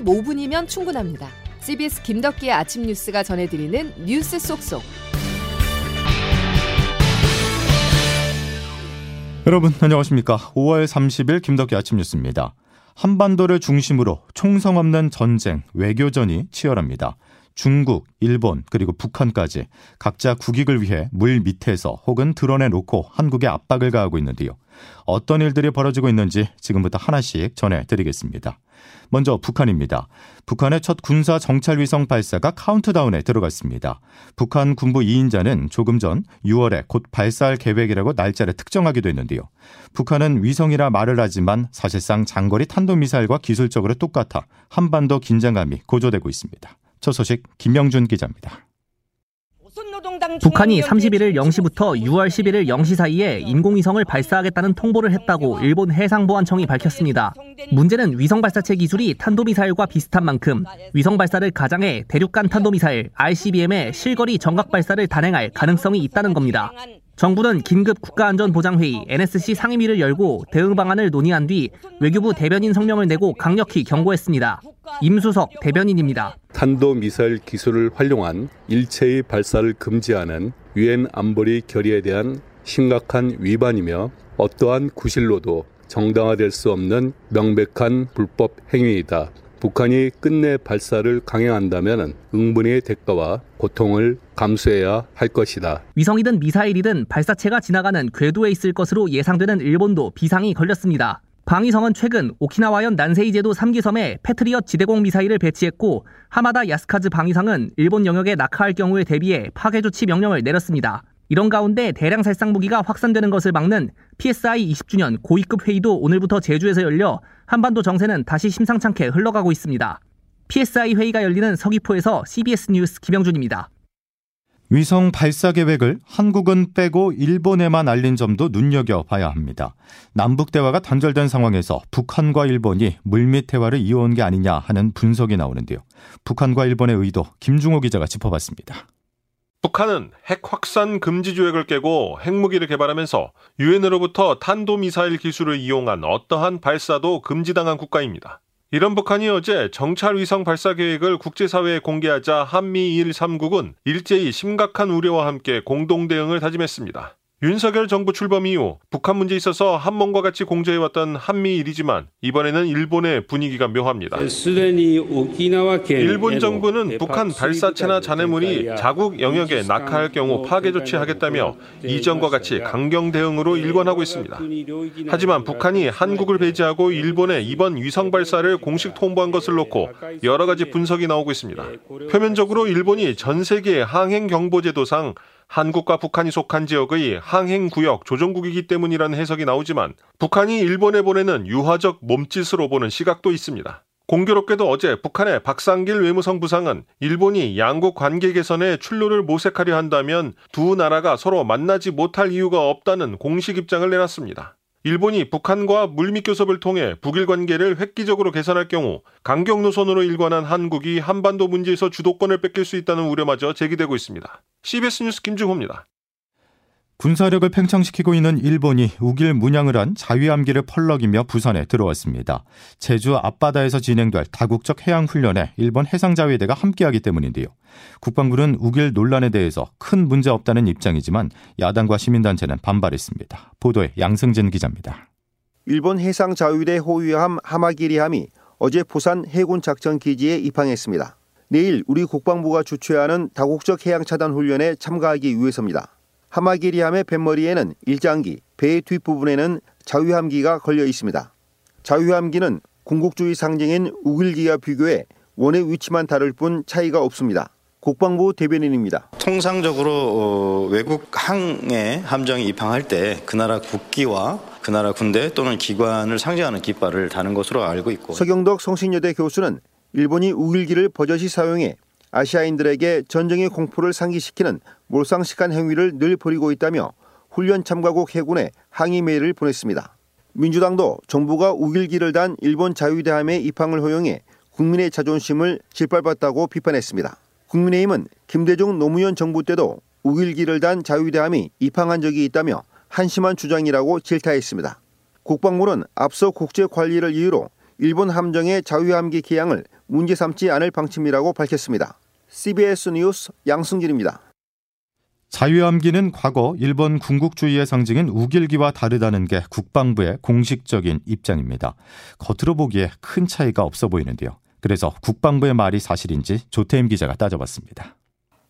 15분이면 충분합니다. CBS 김덕기의 아침 뉴스가 전해드리는 뉴스 속속. 여러분 안녕하십니까? 5월 30일 김덕기 아침 뉴스입니다. 한반도를 중심으로 총성 없는 전쟁, 외교전이 치열합니다. 중국, 일본, 그리고 북한까지 각자 국익을 위해 물 밑에서 혹은 드러내 놓고 한국에 압박을 가하고 있는데요. 어떤 일들이 벌어지고 있는지 지금부터 하나씩 전해드리겠습니다. 먼저 북한입니다. 북한의 첫 군사 정찰 위성 발사가 카운트다운에 들어갔습니다. 북한 군부 2인자는 조금 전 6월에 곧 발사할 계획이라고 날짜를 특정하기도 했는데요. 북한은 위성이라 말을 하지만 사실상 장거리 탄도미사일과 기술적으로 똑같아 한반도 긴장감이 고조되고 있습니다. 첫 소식 김영준 기자입니다. 북한이 31일 0시부터 6월 11일 0시 사이에 인공위성을 발사하겠다는 통보를 했다고 일본 해상보안청이 밝혔습니다. 문제는 위성 발사체 기술이 탄도미사일과 비슷한 만큼 위성 발사를 가장해 대륙간 탄도미사일 RCBM의 실거리 정각 발사를 단행할 가능성이 있다는 겁니다. 정부는 긴급 국가안전보장회의 NSC 상임위를 열고 대응 방안을 논의한 뒤 외교부 대변인 성명을 내고 강력히 경고했습니다. 임수석 대변인입니다. 탄도미사일 기술을 활용한 일체의 발사를 금지하는 유엔 안보리 결의에 대한 심각한 위반이며 어떠한 구실로도 정당화될 수 없는 명백한 불법 행위이다. 북한이 끝내 발사를 강행한다면 응분의 대가와 고통을 감수해야 할 것이다. 위성이든 미사일이든 발사체가 지나가는 궤도에 있을 것으로 예상되는 일본도 비상이 걸렸습니다. 방위성은 최근 오키나와현 난세이 제도 3기섬에 패트리엇 지대공 미사일을 배치했고 하마다 야스카즈 방위상은 일본 영역에 낙하할 경우에 대비해 파괴 조치 명령을 내렸습니다. 이런 가운데 대량 살상 무기가 확산되는 것을 막는 PSI 20주년 고위급 회의도 오늘부터 제주에서 열려 한반도 정세는 다시 심상찮게 흘러가고 있습니다. PSI 회의가 열리는 서귀포에서 CBS 뉴스 김영준입니다. 위성 발사 계획을 한국은 빼고 일본에만 알린 점도 눈여겨봐야 합니다. 남북 대화가 단절된 상황에서 북한과 일본이 물밑 대화를 이어온 게 아니냐 하는 분석이 나오는데요. 북한과 일본의 의도 김중호 기자가 짚어봤습니다. 북한은 핵 확산 금지 조약을 깨고 핵무기를 개발하면서 유엔으로부터 탄도미사일 기술을 이용한 어떠한 발사도 금지당한 국가입니다. 이런 북한이 어제 정찰 위성 발사 계획을 국제사회에 공개하자 한미일 3국은 일제히 심각한 우려와 함께 공동 대응을 다짐했습니다. 윤석열 정부 출범 이후 북한 문제에 있어서 한몸과 같이 공조해왔던 한미일이지만 이번에는 일본의 분위기가 묘합니다. 일본 정부는 북한 발사체나 잔해물이 자국 영역에 낙하할 경우 파괴 조치하겠다며 이전과 같이 강경 대응으로 일관하고 있습니다. 하지만 북한이 한국을 배제하고 일본의 이번 위성 발사를 공식 통보한 것을 놓고 여러 가지 분석이 나오고 있습니다. 표면적으로 일본이 전 세계 항행 경보 제도상 한국과 북한이 속한 지역의 항행구역 조정국이기 때문이라는 해석이 나오지만 북한이 일본에 보내는 유화적 몸짓으로 보는 시각도 있습니다. 공교롭게도 어제 북한의 박상길 외무성 부상은 일본이 양국 관계 개선에 출路를 모색하려 한다면 두 나라가 서로 만나지 못할 이유가 없다는 공식 입장을 내놨습니다. 일본이 북한과 물밑 교섭을 통해 북일 관계를 획기적으로 개선할 경우 강경 노선으로 일관한 한국이 한반도 문제에서 주도권을 뺏길 수 있다는 우려마저 제기되고 있습니다. CBS 뉴스 김중호입니다. 군사력을 팽창시키고 있는 일본이 우길 문양을 한 자위함기를 펄럭이며 부산에 들어왔습니다. 제주 앞바다에서 진행될 다국적 해양 훈련에 일본 해상자위대가 함께하기 때문인데요. 국방부는 우길 논란에 대해서 큰 문제 없다는 입장이지만 야당과 시민단체는 반발했습니다. 보도에 양승진 기자입니다. 일본 해상자위대 호위함 하마기리함이 어제 부산 해군 작전 기지에 입항했습니다. 내일 우리 국방부가 주최하는 다국적 해양 차단 훈련에 참가하기 위해서입니다. 하마기리함의 뱃머리에는 일장기, 배 뒷부분에는 자유함기가 걸려 있습니다. 자유함기는 군국주의 상징인 우길기와 비교해 원의 위치만 다를 뿐 차이가 없습니다. 국방부 대변인입니다. 통상적으로 어, 외국 항에 함정이 입항할 때 그 나라 국기와 그 나라 군대 또는 기관을 상징하는 깃발을 다는 것으로 알고 있고 서경덕 성신여대 교수는 일본이 우길기를 버젓이 사용해 아시아인들에게 전쟁의 공포를 상기시키는 몰상식한 행위를 늘 벌이고 있다며 훈련 참가국 해군에 항의 메일을 보냈습니다. 민주당도 정부가 우길기를 단 일본 자유대함의 입항을 허용해 국민의 자존심을 짓밟았다고 비판했습니다. 국민의힘은 김대중 노무현 정부 때도 우길기를 단 자유대함이 입항한 적이 있다며 한심한 주장이라고 질타했습니다. 국방부는 앞서 국제 관리를 이유로 일본 함정의 자유함기 기항을 문제 삼지 않을 방침이라고 밝혔습니다. CBS 뉴스 양승길입니다. 자유함기는 과거 일본 군국주의의 상징인 우길기와 다르다는 게 국방부의 공식적인 입장입니다. 겉으로 보기에 큰 차이가 없어 보이는데요. 그래서 국방부의 말이 사실인지 조태임 기자가 따져봤습니다.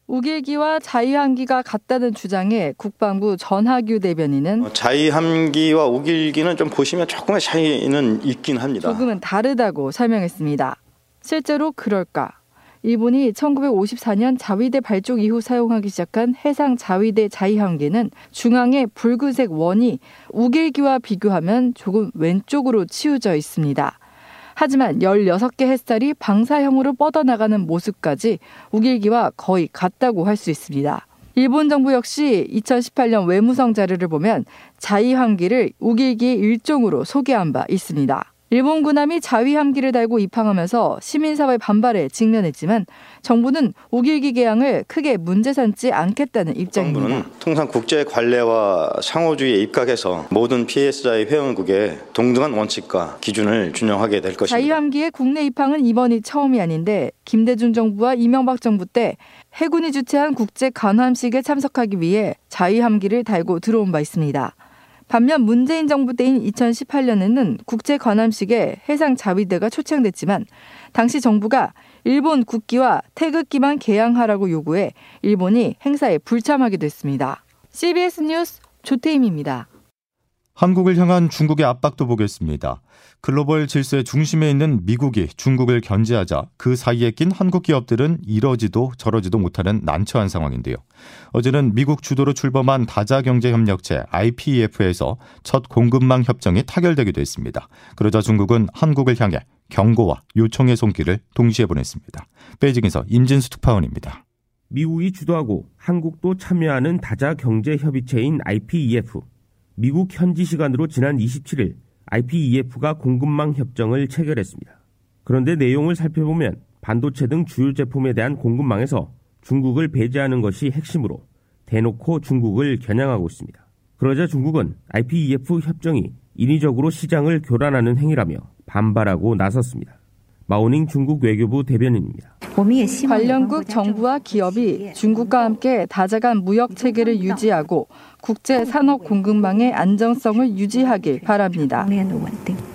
우길기와 자유함기가 같다는 주장에 국방부 전하규 대변인은 어, 자유함기와 우길기는 좀 보시면 조금의 차이는 있긴 합니다. 조금은 다르다고 설명했습니다. 실제로 그럴까? 일본이 1954년 자위대 발족 이후 사용하기 시작한 해상 자위대 자위함기는 중앙에 붉은색 원이 우길기와 비교하면 조금 왼쪽으로 치우져 있습니다. 하지만 16개 햇살이 방사형으로 뻗어나가는 모습까지 우길기와 거의 같다고 할 수 있습니다. 일본 정부 역시 2018년 외무성 자료를 보면 자위함기를 우길기의 일종으로 소개한 바 있습니다. 일본 군함이 자위 함기를 달고 입항하면서 시민사회 반발에 직면했지만 정부는 우길기 개항을 크게 문제 삼지 않겠다는 입장입니다. 통상 국제 관례와 상호주의에 입각해서 모든 PSI 회원국의 동등한 원칙과 기준을 준용하게 될 것입니다. 자위 함기의 국내 입항은 이번이 처음이 아닌데 김대중 정부와 이명박 정부 때 해군이 주최한 국제 관함식에 참석하기 위해 자위 함기를 달고 들어온 바 있습니다. 반면 문재인 정부 때인 2018년에는 국제 관함식에 해상 자위대가 초청됐지만 당시 정부가 일본 국기와 태극기만 개양하라고 요구해 일본이 행사에 불참하기도 했습니다. CBS 뉴스 조태임입니다. 한국을 향한 중국의 압박도 보겠습니다. 글로벌 질서의 중심에 있는 미국이 중국을 견제하자 그 사이에 낀 한국 기업들은 이러지도 저러지도 못하는 난처한 상황인데요. 어제는 미국 주도로 출범한 다자경제협력체 IPEF에서 첫 공급망 협정이 타결되기도 했습니다. 그러자 중국은 한국을 향해 경고와 요청의 손길을 동시에 보냈습니다. 베이징에서 임진수 특파원입니다. 미국이 주도하고 한국도 참여하는 다자경제협의체인 IPEF. 미국 현지 시간으로 지난 27일 IPEF가 공급망 협정을 체결했습니다. 그런데 내용을 살펴보면 반도체 등 주요 제품에 대한 공급망에서 중국을 배제하는 것이 핵심으로 대놓고 중국을 겨냥하고 있습니다. 그러자 중국은 IPEF 협정이 인위적으로 시장을 교란하는 행위라며 반발하고 나섰습니다. 마오닝 중국 외교부 대변인입니다. 관련국 정부와 기업이 중국과 함께 다자간 무역 체계를 유지하고 국제 산업 공급망의 안정성을 유지하길 바랍니다.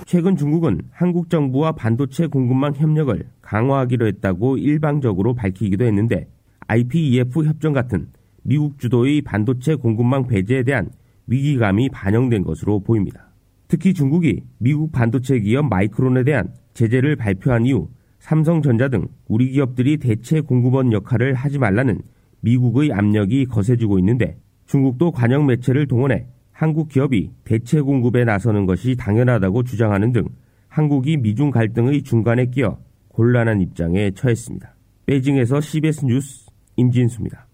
최근 중국은 한국 정부와 반도체 공급망 협력을 강화하기로 했다고 일방적으로 밝히기도 했는데 IPEF 협정 같은 미국 주도의 반도체 공급망 배제에 대한 위기감이 반영된 것으로 보입니다. 특히 중국이 미국 반도체 기업 마이크론에 대한 제재를 발표한 이후 삼성전자 등 우리 기업들이 대체 공급원 역할을 하지 말라는 미국의 압력이 거세지고 있는데 중국도 관영 매체를 동원해 한국 기업이 대체 공급에 나서는 것이 당연하다고 주장하는 등 한국이 미중 갈등의 중간에 끼어 곤란한 입장에 처했습니다. 베이징에서 CBS 뉴스 임진수입니다.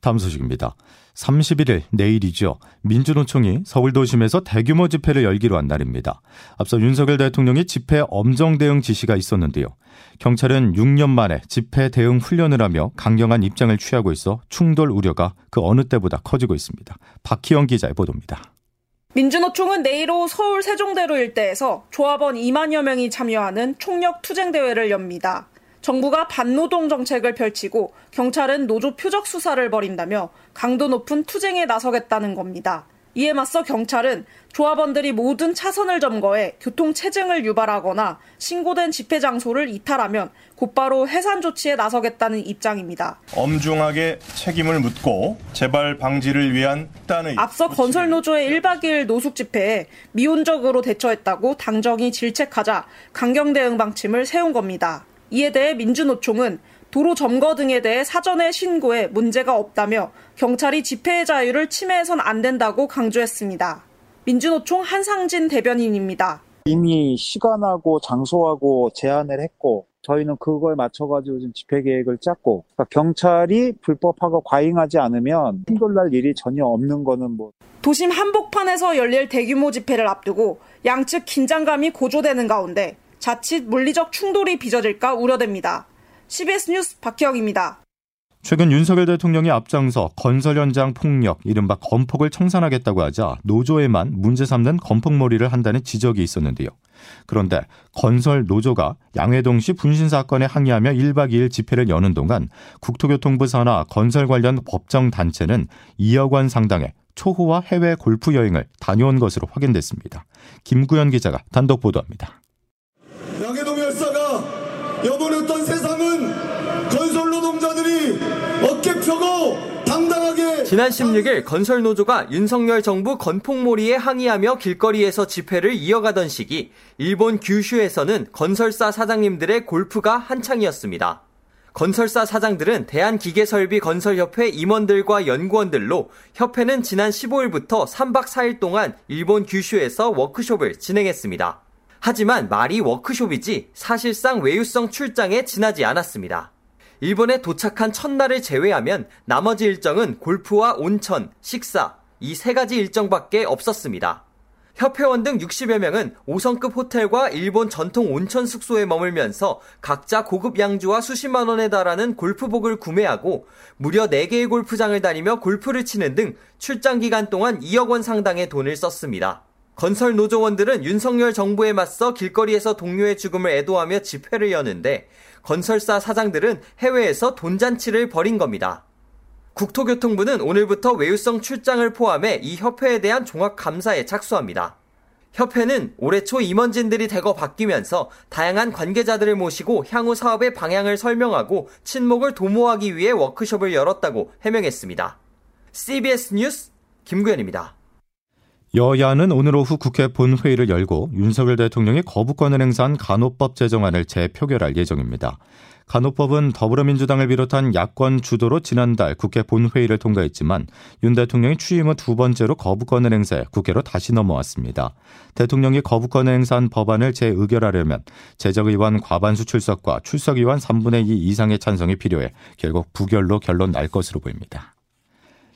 다음 소식입니다. 31일 내일이죠. 민주노총이 서울 도심에서 대규모 집회를 열기로 한 날입니다. 앞서 윤석열 대통령이 집회 엄정 대응 지시가 있었는데요. 경찰은 6년 만에 집회 대응 훈련을 하며 강경한 입장을 취하고 있어 충돌 우려가 그 어느 때보다 커지고 있습니다. 박희영 기자의 보도입니다. 민주노총은 내일 오후 서울 세종대로 일대에서 조합원 2만여 명이 참여하는 총력 투쟁 대회를 엽니다. 정부가 반노동 정책을 펼치고 경찰은 노조 표적 수사를 벌인다며 강도 높은 투쟁에 나서겠다는 겁니다. 이에 맞서 경찰은 조합원들이 모든 차선을 점거해 교통 체증을 유발하거나 신고된 집회 장소를 이탈하면 곧바로 해산 조치에 나서겠다는 입장입니다. 엄중하게 책임을 묻고 재발 방지를 위한 단의 앞서 건설 노조의 1박 2일 노숙 집회에 미온적으로 대처했다고 당정이 질책하자 강경 대응 방침을 세운 겁니다. 이에 대해 민주노총은 도로 점거 등에 대해 사전에 신고해 문제가 없다며 경찰이 집회의 자유를 침해해선 안 된다고 강조했습니다. 민주노총 한상진 대변인입니다. 이미 시간하고 장소하고 제한을 했고 저희는 그걸 맞춰가지고 지금 집회 계획을 짰고 그러니까 경찰이 불법하고 과잉하지 않으면 힘돌날 일이 전혀 없는 거는 뭐 도심 한복판에서 열릴 대규모 집회를 앞두고 양측 긴장감이 고조되는 가운데 자칫 물리적 충돌이 빚어질까 우려됩니다. CBS 뉴스 박희영입니다. 최근 윤석열 대통령이 앞장서 건설 현장 폭력, 이른바 건폭을 청산하겠다고 하자 노조에만 문제 삼는 건폭몰이를 한다는 지적이 있었는데요. 그런데 건설 노조가 양해동시 분신 사건에 항의하며 1박 2일 집회를 여는 동안 국토교통부 산하 건설 관련 법정 단체는 2억 원 상당의 초호와 해외 골프 여행을 다녀온 것으로 확인됐습니다. 김구현 기자가 단독 보도합니다. 지난 16일 건설 노조가 윤석열 정부 건폭몰이에 항의하며 길거리에서 집회를 이어가던 시기 일본 규슈에서는 건설사 사장님들의 골프가 한창이었습니다. 건설사 사장들은 대한기계설비건설협회 임원들과 연구원들로 협회는 지난 15일부터 3박 4일 동안 일본 규슈에서 워크숍을 진행했습니다. 하지만 말이 워크숍이지 사실상 외유성 출장에 지나지 않았습니다. 일본에 도착한 첫날을 제외하면 나머지 일정은 골프와 온천, 식사, 이 세 가지 일정밖에 없었습니다. 협회원 등 60여 명은 5성급 호텔과 일본 전통 온천 숙소에 머물면서 각자 고급 양주와 수십만 원에 달하는 골프복을 구매하고 무려 4개의 골프장을 다니며 골프를 치는 등 출장 기간 동안 2억 원 상당의 돈을 썼습니다. 건설 노조원들은 윤석열 정부에 맞서 길거리에서 동료의 죽음을 애도하며 집회를 여는데 건설사 사장들은 해외에서 돈잔치를 벌인 겁니다. 국토교통부는 오늘부터 외유성 출장을 포함해 이 협회에 대한 종합 감사에 착수합니다. 협회는 올해 초 임원진들이 대거 바뀌면서 다양한 관계자들을 모시고 향후 사업의 방향을 설명하고 친목을 도모하기 위해 워크숍을 열었다고 해명했습니다. CBS 뉴스 김구현입니다. 여야는 오늘 오후 국회 본회의를 열고 윤석열 대통령이 거부권을 행사한 간호법 제정안을 재표결할 예정입니다. 간호법은 더불어민주당을 비롯한 야권 주도로 지난달 국회 본회의를 통과했지만 윤 대통령이 취임 후 두 번째로 거부권을 행사해 국회로 다시 넘어왔습니다. 대통령이 거부권을 행사한 법안을 재의결하려면 재정의원 과반수 출석과 출석의원 3분의 2 이상의 찬성이 필요해 결국 부결로 결론 날 것으로 보입니다.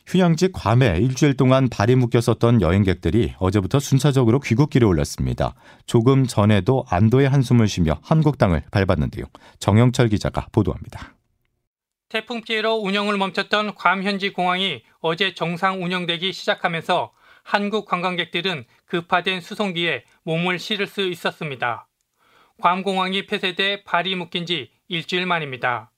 휴양지 괌에 일주일 동안 발이 묶였었던 여행객들이 어제부터 순차적으로 귀국길에 올랐습니다. 조금 전에도 안도의 한숨을 쉬며 한국 땅을 밟았는데요. 정영철 기자가 보도합니다. 태풍 피해로 운영을 멈췄던 괌 현지 공항이 어제 정상 운영되기 시작하면서 한국 관광객들은 급파된 수송기에 몸을 실을 수 있었습니다. 괌 공항이 폐쇄돼 발이 묶인 지 일주일 만입니다.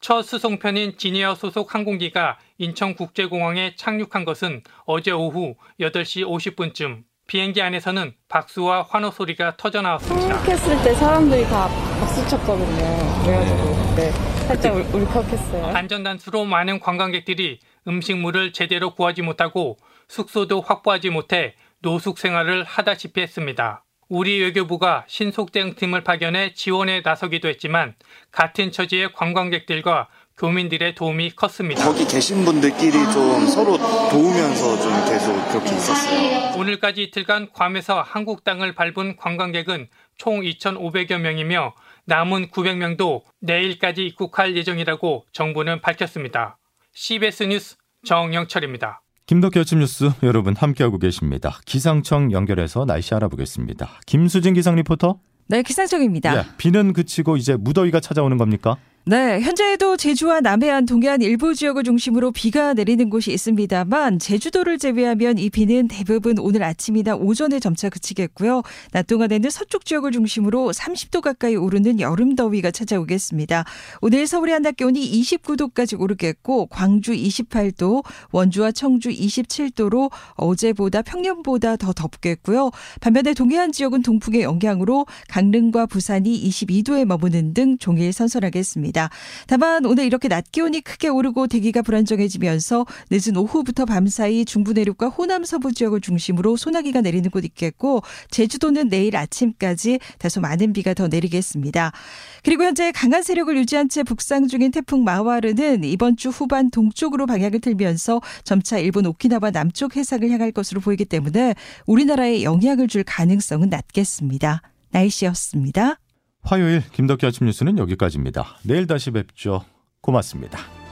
첫 수송편인 지니어 소속 항공기가 인천국제공항에 착륙한 것은 어제 오후 8시 50분쯤 비행기 안에서는 박수와 환호 소리가 터져 나왔습니다. 착륙했을 때 사람들이 다 박수 쳤거든요. 그래가지고 네, 살짝 울컥했어요. 안전단수로 많은 관광객들이 음식물을 제대로 구하지 못하고 숙소도 확보하지 못해 노숙 생활을 하다시피 했습니다. 우리 외교부가 신속 대응팀을 파견해 지원에 나서기도 했지만 같은 처지의 관광객들과 교민들의 도움이 컸습니다. 거기 계신 분들끼리 좀 서로 도우면서 좀 계속 그렇게 있었어요. 오늘까지 이틀간 괌에서 한국 땅을 밟은 관광객은 총 2,500여 명이며 남은 900명도 내일까지 입국할 예정이라고 정부는 밝혔습니다. CBS 뉴스 정영철입니다. 김덕기 아침 뉴스 여러분 함께하고 계십니다. 기상청 연결해서 날씨 알아보겠습니다. 김수진 기상 리포터. 네, 기상청입니다. 예, 비는 그치고 이제 무더위가 찾아오는 겁니까? 네, 현재에도 제주와 남해안, 동해안 일부 지역을 중심으로 비가 내리는 곳이 있습니다만 제주도를 제외하면 이 비는 대부분 오늘 아침이나 오전에 점차 그치겠고요. 낮 동안에는 서쪽 지역을 중심으로 30도 가까이 오르는 여름 더위가 찾아오겠습니다. 오늘 서울의 한낮 기온이 29도까지 오르겠고 광주 28도, 원주와 청주 27도로 어제보다 평년보다 더 덥겠고요. 반면에 동해안 지역은 동풍의 영향으로 강릉과 부산이 22도에 머무는 등 종일 선선하겠습니다. 있습니다. 다만 오늘 이렇게 낮 기온이 크게 오르고 대기가 불안정해지면서 늦은 오후부터 밤사이 중부 내륙과 호남 서부 지역을 중심으로 소나기가 내리는 곳 있겠고 제주도는 내일 아침까지 다소 많은 비가 더 내리겠습니다. 그리고 현재 강한 세력을 유지한 채 북상 중인 태풍 마와르는 이번 주 후반 동쪽으로 방향을 틀면서 점차 일본 오키나와 남쪽 해상을 향할 것으로 보이기 때문에 우리나라에 영향을 줄 가능성은 낮겠습니다. 날씨였습니다. 화요일 김덕기 아침 뉴스는 여기까지입니다. 내일 다시 뵙죠. 고맙습니다.